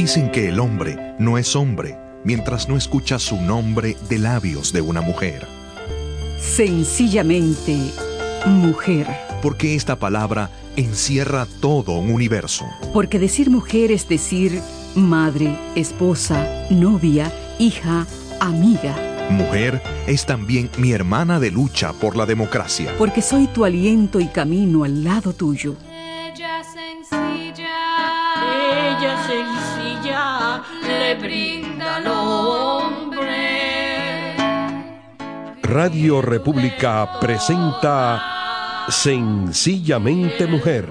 Dicen que el hombre no es hombre mientras no escucha su nombre de labios de una mujer. Sencillamente, mujer. Porque esta palabra encierra todo un universo. Porque decir mujer es decir madre, esposa, novia, hija, amiga. Mujer es también mi hermana de lucha por la democracia. Porque soy tu aliento y camino al lado tuyo. Ella sencilla, ella sencilla, le brinda al hombre. Radio República presenta Sencillamente Mujer,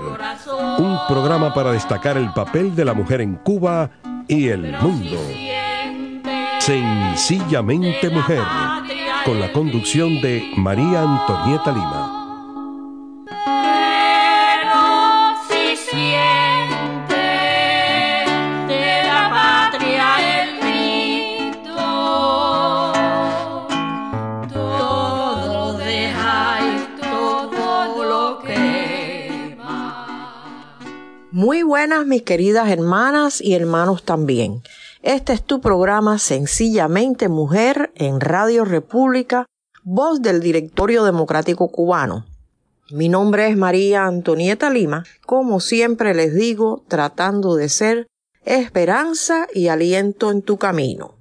un programa para destacar el papel de la mujer en Cuba y el mundo. Sencillamente Mujer, con la conducción de María Antonieta Lima. Muy buenas mis queridas hermanas y hermanos también. Este es tu programa Sencillamente Mujer en Radio República, voz del Directorio Democrático Cubano. Mi nombre es María Antonieta Lima, como siempre les digo, tratando de ser esperanza y aliento en tu camino.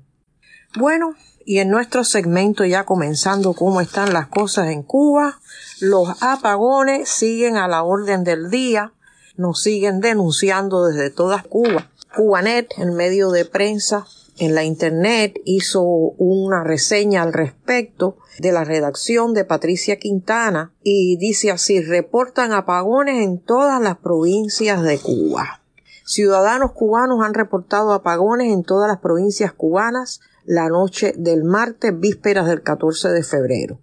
Bueno, y en nuestro segmento ya comenzando cómo están las cosas en Cuba, los apagones siguen a la orden del día, nos siguen denunciando desde toda Cuba. Cubanet, en medio de prensa, en la internet, hizo una reseña al respecto de la redacción de Patricia Quintana y dice así, reportan apagones en todas las provincias de Cuba. Ciudadanos cubanos han reportado apagones en todas las provincias cubanas la noche del martes, vísperas del 14 de febrero.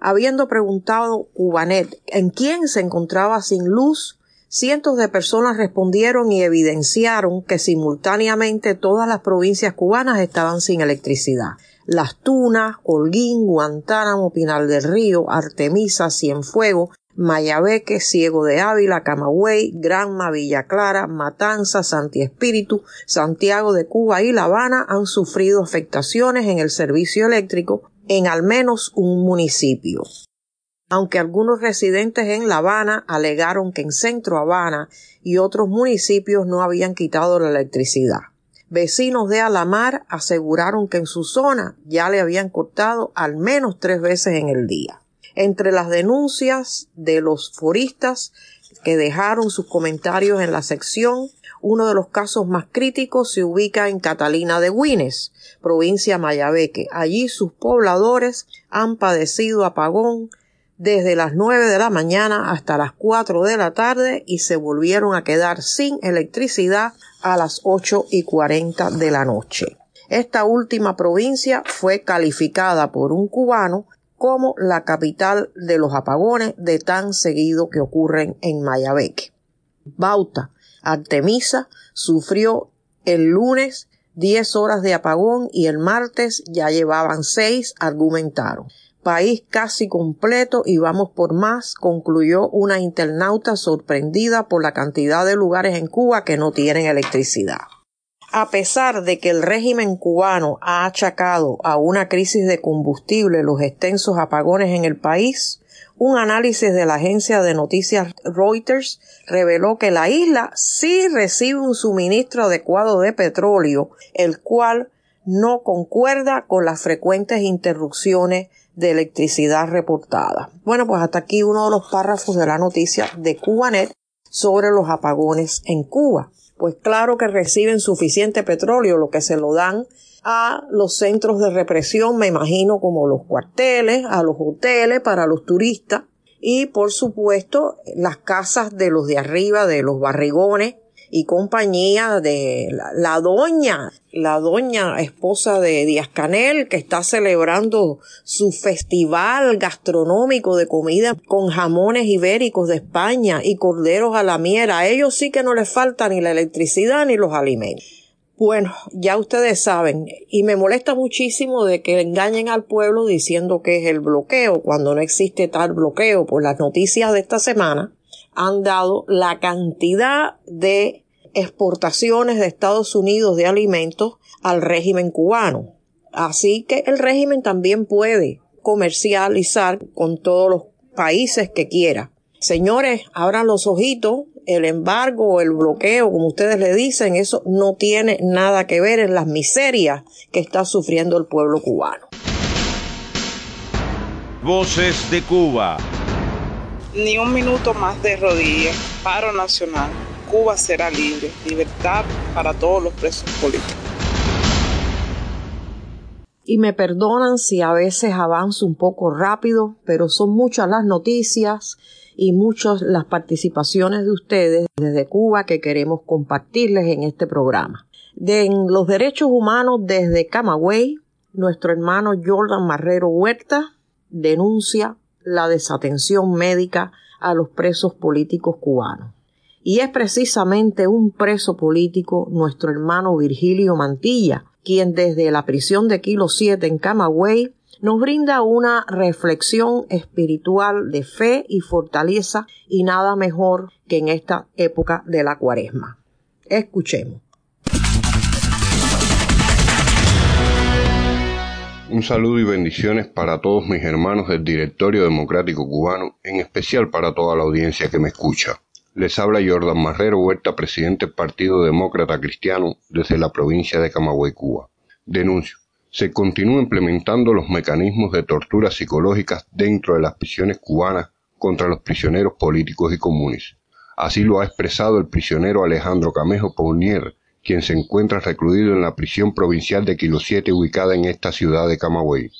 Habiendo preguntado Cubanet en quién se encontraba sin luz, cientos de personas respondieron y evidenciaron que simultáneamente todas las provincias cubanas estaban sin electricidad. Las Tunas, Holguín, Guantánamo, Pinal del Río, Artemisa, Cienfuegos, Mayabeque, Ciego de Ávila, Camagüey, Granma, Villa Clara, Matanza, Santi Espíritu, Santiago de Cuba y La Habana han sufrido afectaciones en el servicio eléctrico en al menos un municipio. Aunque algunos residentes en La Habana alegaron que en Centro Habana y otros municipios no habían quitado la electricidad. Vecinos de Alamar aseguraron que en su zona ya le habían cortado al menos tres veces en el día. Entre las denuncias de los foristas que dejaron sus comentarios en la sección, uno de los casos más críticos se ubica en Catalina de Guines, provincia Mayabeque. Allí sus pobladores han padecido apagón desde las nueve de la mañana hasta las cuatro de la tarde y se volvieron a quedar sin electricidad a las ocho y cuarenta de la noche. Esta última provincia fue calificada por un cubano como la capital de los apagones de tan seguido que ocurren en Mayabeque. Bauta, Artemisa, sufrió el lunes 10 horas de apagón y el martes ya llevaban seis, argumentaron. País casi completo y vamos por más, concluyó una internauta sorprendida por la cantidad de lugares en Cuba que no tienen electricidad. A pesar de que el régimen cubano ha achacado a una crisis de combustible los extensos apagones en el país, un análisis de la agencia de noticias Reuters reveló que la isla sí recibe un suministro adecuado de petróleo, el cual no concuerda con las frecuentes interrupciones de electricidad reportada. Bueno, pues hasta aquí uno de los párrafos de la noticia de Cubanet sobre los apagones en Cuba. Pues claro que reciben suficiente petróleo, lo que se lo dan a los centros de represión, me imagino como los cuarteles, a los hoteles para los turistas y por supuesto las casas de los de arriba, de los barrigones y compañía de la, la, doña, la doña esposa de Díaz Canel, que está celebrando su festival gastronómico de comida con jamones ibéricos de España y corderos a la miera. A ellos sí que no les falta ni la electricidad ni los alimentos. Bueno, ya ustedes saben, y me molesta muchísimo de que engañen al pueblo diciendo que es el bloqueo, cuando no existe tal bloqueo, por las noticias de esta semana han dado la cantidad de exportaciones de Estados Unidos de alimentos al régimen cubano. Así que el régimen también puede comercializar con todos los países que quiera. Señores, abran los ojitos, el embargo el bloqueo, como ustedes le dicen, eso no tiene nada que ver en las miserias que está sufriendo el pueblo cubano. Voces de Cuba. Ni un minuto más de rodillas. Paro nacional. Cuba será libre. Libertad para todos los presos políticos. Y me perdonan si a veces avanzo un poco rápido, pero son muchas las noticias y muchas las participaciones de ustedes desde Cuba que queremos compartirles en este programa. De los derechos humanos desde Camagüey, nuestro hermano Jordan Marrero Huerta denuncia la desatención médica a los presos políticos cubanos. Y es precisamente un preso político, nuestro hermano Virgilio Mantilla, quien desde la prisión de Kilo 7 en Camagüey nos brinda una reflexión espiritual de fe y fortaleza y nada mejor que en esta época de la cuaresma. Escuchemos. Un saludo y bendiciones para todos mis hermanos del Directorio Democrático Cubano, en especial para toda la audiencia que me escucha. Les habla Jordan Marrero Huerta, presidente del Partido Demócrata Cristiano desde la provincia de Camagüey, Cuba. Denuncio se continúa implementando los mecanismos de tortura psicológicas dentro de las prisiones cubanas contra los prisioneros políticos y comunes. Así lo ha expresado el prisionero Alejandro Camejo Paunier, quien se encuentra recluido en la prisión provincial de Kilo 7 ubicada en esta ciudad de Camagüey.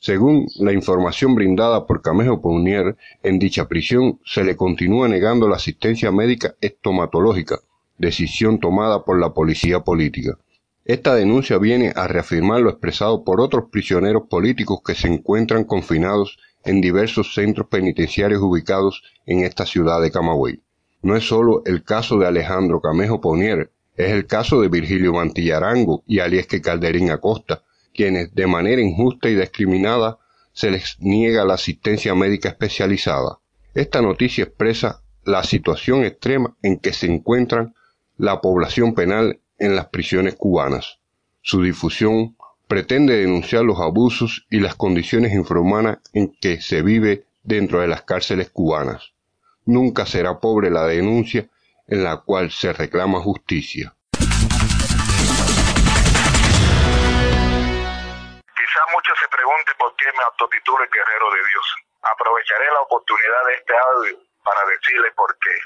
Según la información brindada por Camejo Paunier, en dicha prisión se le continúa negando la asistencia médica estomatológica, decisión tomada por la policía política. Esta denuncia viene a reafirmar lo expresado por otros prisioneros políticos que se encuentran confinados en diversos centros penitenciarios ubicados en esta ciudad de Camagüey. No es solo el caso de Alejandro Camejo Ponier, es el caso de Virgilio Mantillarango y Aliesque Calderín Acosta, quienes de manera injusta y discriminada se les niega la asistencia médica especializada. Esta noticia expresa la situación extrema en que se encuentran la población penal en las prisiones cubanas. Su difusión pretende denunciar los abusos y las condiciones infrahumanas en que se vive dentro de las cárceles cubanas. Nunca será pobre la denuncia en la cual se reclama justicia. Quizá muchos se pregunten por qué me autotitulo el guerrero de Dios. Aprovecharé la oportunidad de este audio para decirle por qué.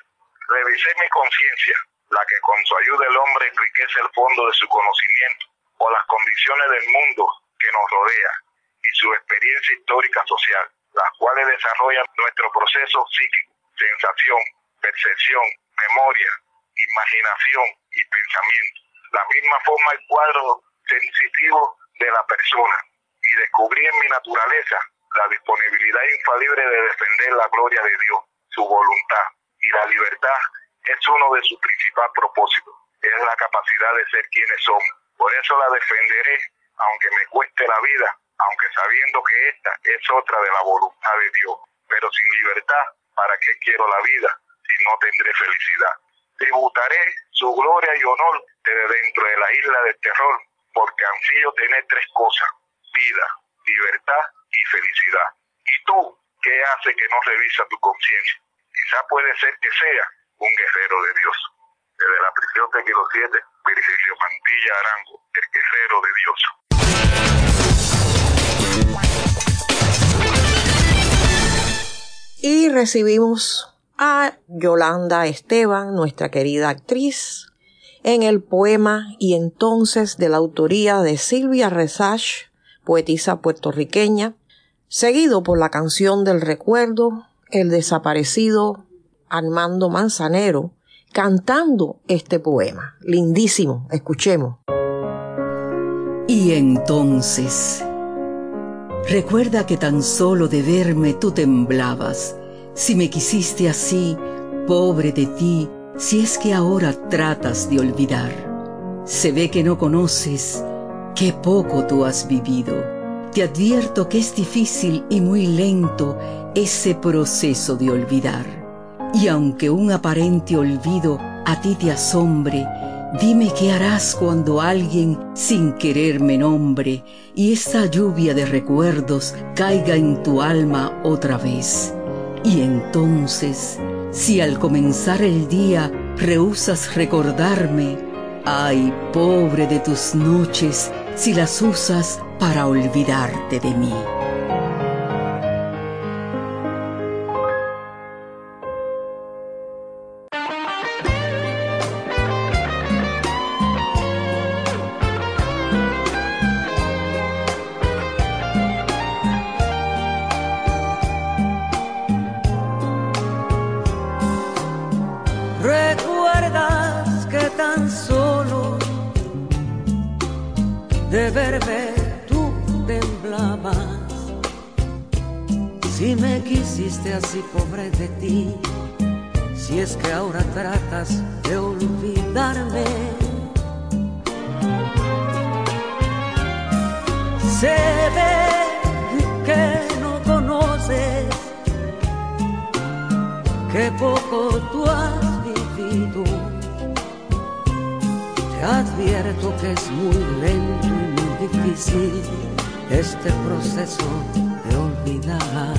Revisé mi conciencia la que con su ayuda el hombre enriquece el fondo de su conocimiento o las condiciones del mundo que nos rodea y su experiencia histórica social, las cuales desarrollan nuestro proceso psíquico, sensación, percepción, memoria, imaginación y pensamiento. La misma forma el cuadro sensitivo de la persona y descubrí en mi naturaleza la disponibilidad infalible de defender la gloria de Dios, su voluntad y la libertad es uno de sus principales propósitos, es la capacidad de ser quienes somos. Por eso la defenderé, aunque me cueste la vida, aunque sabiendo que esta es otra de la voluntad de Dios. Pero sin libertad, ¿para qué quiero la vida si no tendré felicidad? Tributaré su gloria y honor desde dentro de la isla del terror, porque ansío tener tres cosas, vida, libertad y felicidad. ¿Y tú qué hace que no revisa tu conciencia? Quizá puede ser que sea un guerrero de Dios. Desde la prisión de Kilo 7, Virgilio Mantilla Arango, el guerrero de Dios. Y recibimos a Yolanda Esteban, nuestra querida actriz, en el poema Y entonces de la autoría de Silvia Resach, poetisa puertorriqueña, seguido por la canción del recuerdo, El desaparecido Armando Manzanero cantando este poema. Lindísimo, escuchemos. Y entonces, recuerda que tan solo de verme tú temblabas, si me quisiste así, pobre de ti, si es que ahora tratas de olvidar. Se ve que no conoces, qué poco tú has vivido. Te advierto que es difícil y muy lento ese proceso de olvidar y aunque un aparente olvido a ti te asombre, dime qué harás cuando alguien sin querer me nombre y esta lluvia de recuerdos caiga en tu alma otra vez. Y entonces, si al comenzar el día rehusas recordarme, ay, pobre de tus noches, si las usas para olvidarte de mí. Tú temblabas. Si me quisiste así, pobre de ti, si es que ahora tratas de olvidarme. Se ve que no conoces, que poco tú has vivido. Te advierto que es muy lento difícil este proceso de olvidar.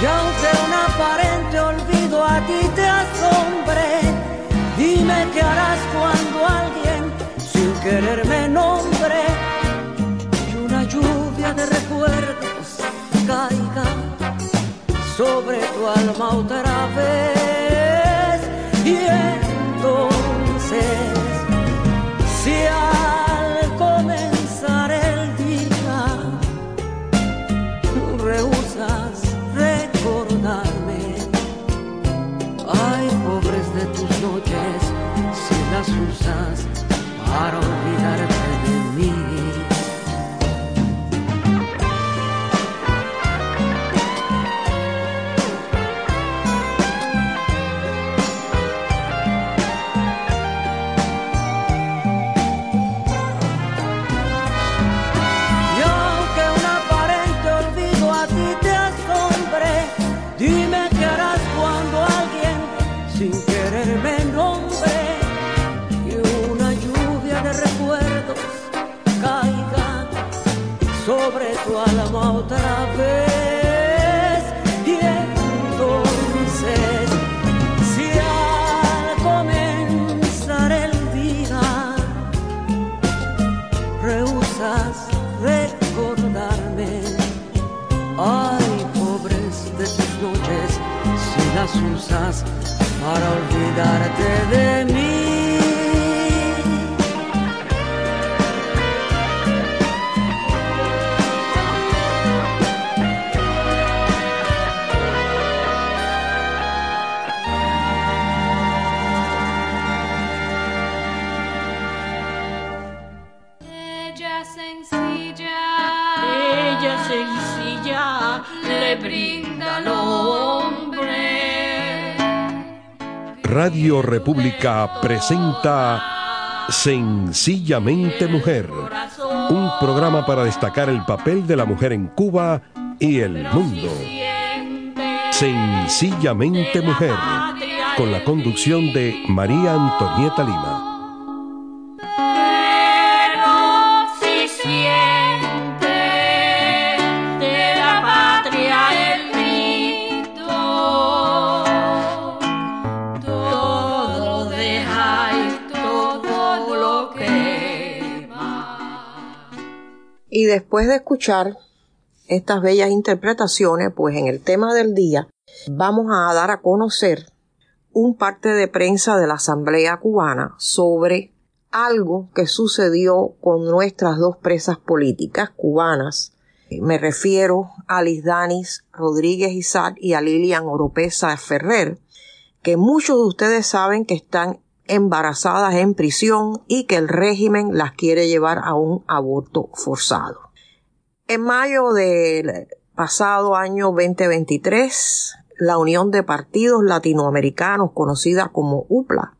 Y aunque un aparente olvido a ti te asombre, dime qué harás cuando alguien sin querer me nombre y una lluvia de recuerdos caiga sobre tu alma otra vez. Si al comenzar el día rehusas recordarme, ay, pobres de tus noches, si las usas para olvidarte alma otra vez. Y entonces, si al comenzar el día rehusas recordarme. Ay, pobres de tus noches, si las usas para olvidarte de mí. Radio República presenta Sencillamente Mujer, un programa para destacar el papel de la mujer en Cuba y el mundo. Sencillamente Mujer, con la conducción de María Antonieta Lima. Después de escuchar estas bellas interpretaciones, pues en el tema del día vamos a dar a conocer un parte de prensa de la Asamblea cubana sobre algo que sucedió con nuestras dos presas políticas cubanas. Me refiero a Lisdanis Rodríguez Isaac y a Lilian Oropesa Ferrer, que muchos de ustedes saben que están embarazadas en prisión y que el régimen las quiere llevar a un aborto forzado. En mayo del pasado año 2023, la Unión de Partidos Latinoamericanos, conocida como UPLA,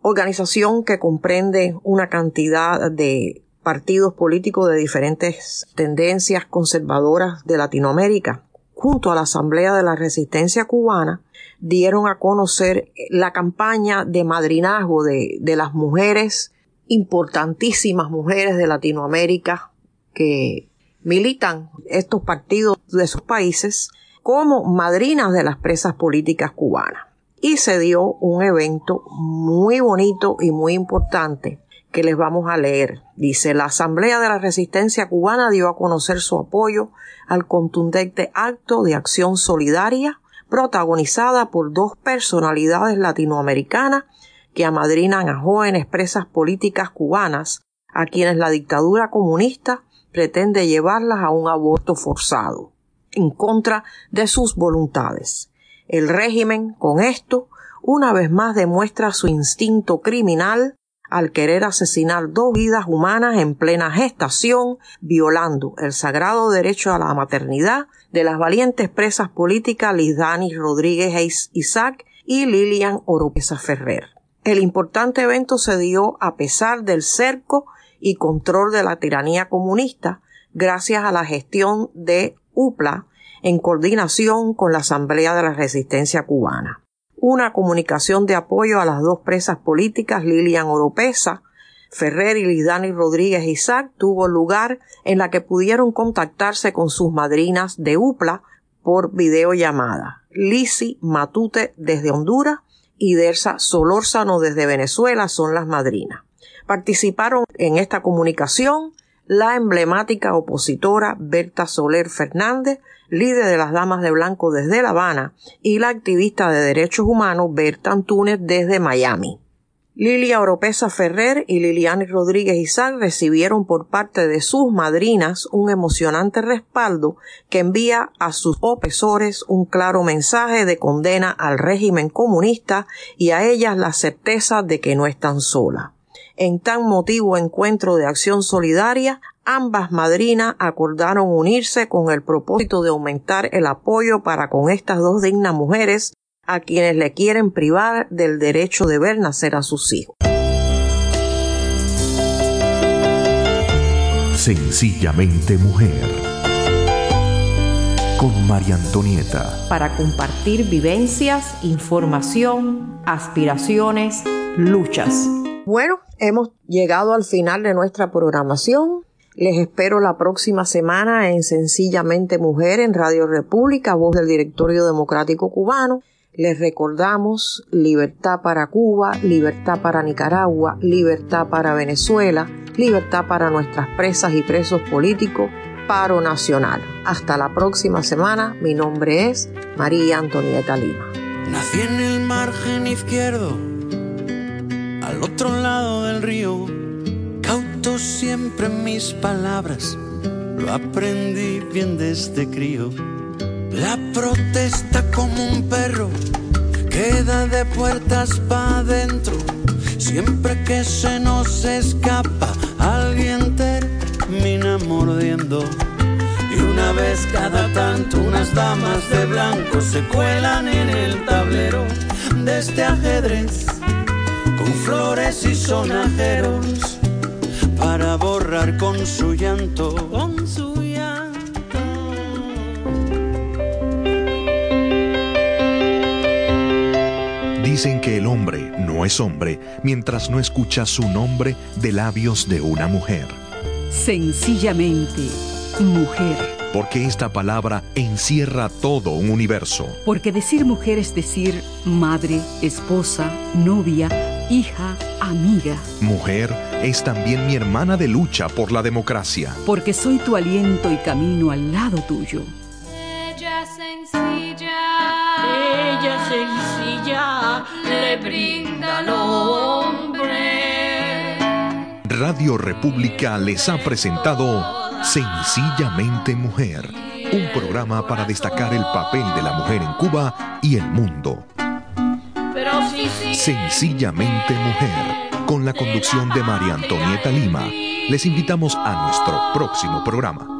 organización que comprende una cantidad de partidos políticos de diferentes tendencias conservadoras de Latinoamérica, junto a la Asamblea de la Resistencia Cubana, dieron a conocer la campaña de madrinazgo de, de las mujeres, importantísimas mujeres de Latinoamérica que militan estos partidos de sus países como madrinas de las presas políticas cubanas. Y se dio un evento muy bonito y muy importante que les vamos a leer. Dice, la Asamblea de la Resistencia Cubana dio a conocer su apoyo al contundente acto de acción solidaria protagonizada por dos personalidades latinoamericanas que amadrinan a jóvenes presas políticas cubanas a quienes la dictadura comunista pretende llevarlas a un aborto forzado, en contra de sus voluntades. El régimen, con esto, una vez más demuestra su instinto criminal al querer asesinar dos vidas humanas en plena gestación, violando el sagrado derecho a la maternidad de las valientes presas políticas Lizdani Rodríguez Isaac y Lilian Oropesa Ferrer. El importante evento se dio a pesar del cerco y control de la tiranía comunista, gracias a la gestión de UPLA en coordinación con la Asamblea de la Resistencia Cubana una comunicación de apoyo a las dos presas políticas Lilian Oropesa, Ferrer y Lidani Rodríguez Isaac tuvo lugar en la que pudieron contactarse con sus madrinas de UPLA por videollamada. Lisi Matute desde Honduras y Dersa Solórzano desde Venezuela son las madrinas. Participaron en esta comunicación la emblemática opositora Berta Soler Fernández, líder de las Damas de Blanco desde La Habana, y la activista de derechos humanos Berta Antúnez desde Miami. Lilia Oropesa Ferrer y Liliana Rodríguez Isaac recibieron por parte de sus madrinas un emocionante respaldo que envía a sus opresores un claro mensaje de condena al régimen comunista y a ellas la certeza de que no están solas. En tan motivo encuentro de acción solidaria, ambas madrinas acordaron unirse con el propósito de aumentar el apoyo para con estas dos dignas mujeres a quienes le quieren privar del derecho de ver nacer a sus hijos. Sencillamente mujer. Con María Antonieta. Para compartir vivencias, información, aspiraciones, luchas. Bueno, hemos llegado al final de nuestra programación. Les espero la próxima semana en Sencillamente Mujer en Radio República, voz del Directorio Democrático Cubano. Les recordamos libertad para Cuba, libertad para Nicaragua, libertad para Venezuela, libertad para nuestras presas y presos políticos, paro nacional. Hasta la próxima semana. Mi nombre es María Antonieta Lima. Nací en el margen izquierdo, al otro lado del río cauto siempre mis palabras, lo aprendí bien desde crío. La protesta como un perro queda de puertas para adentro. Siempre que se nos escapa, alguien termina mordiendo. Y una vez cada tanto unas damas de blanco se cuelan en el tablero de este ajedrez flores y sonajeros para borrar con su llanto, con su llanto. Dicen que el hombre no es hombre mientras no escucha su nombre de labios de una mujer. Sencillamente, mujer. Porque esta palabra encierra todo un universo. Porque decir mujer es decir madre, esposa, novia, hija, amiga. Mujer es también mi hermana de lucha por la democracia. Porque soy tu aliento y camino al lado tuyo. Ella sencilla, ella sencilla, le brinda al hombre. Radio República les ha presentado Sencillamente Mujer, un programa para destacar el papel de la mujer en Cuba y el mundo. Sencillamente Mujer, con la conducción de María Antonieta Lima. Les invitamos a nuestro próximo programa.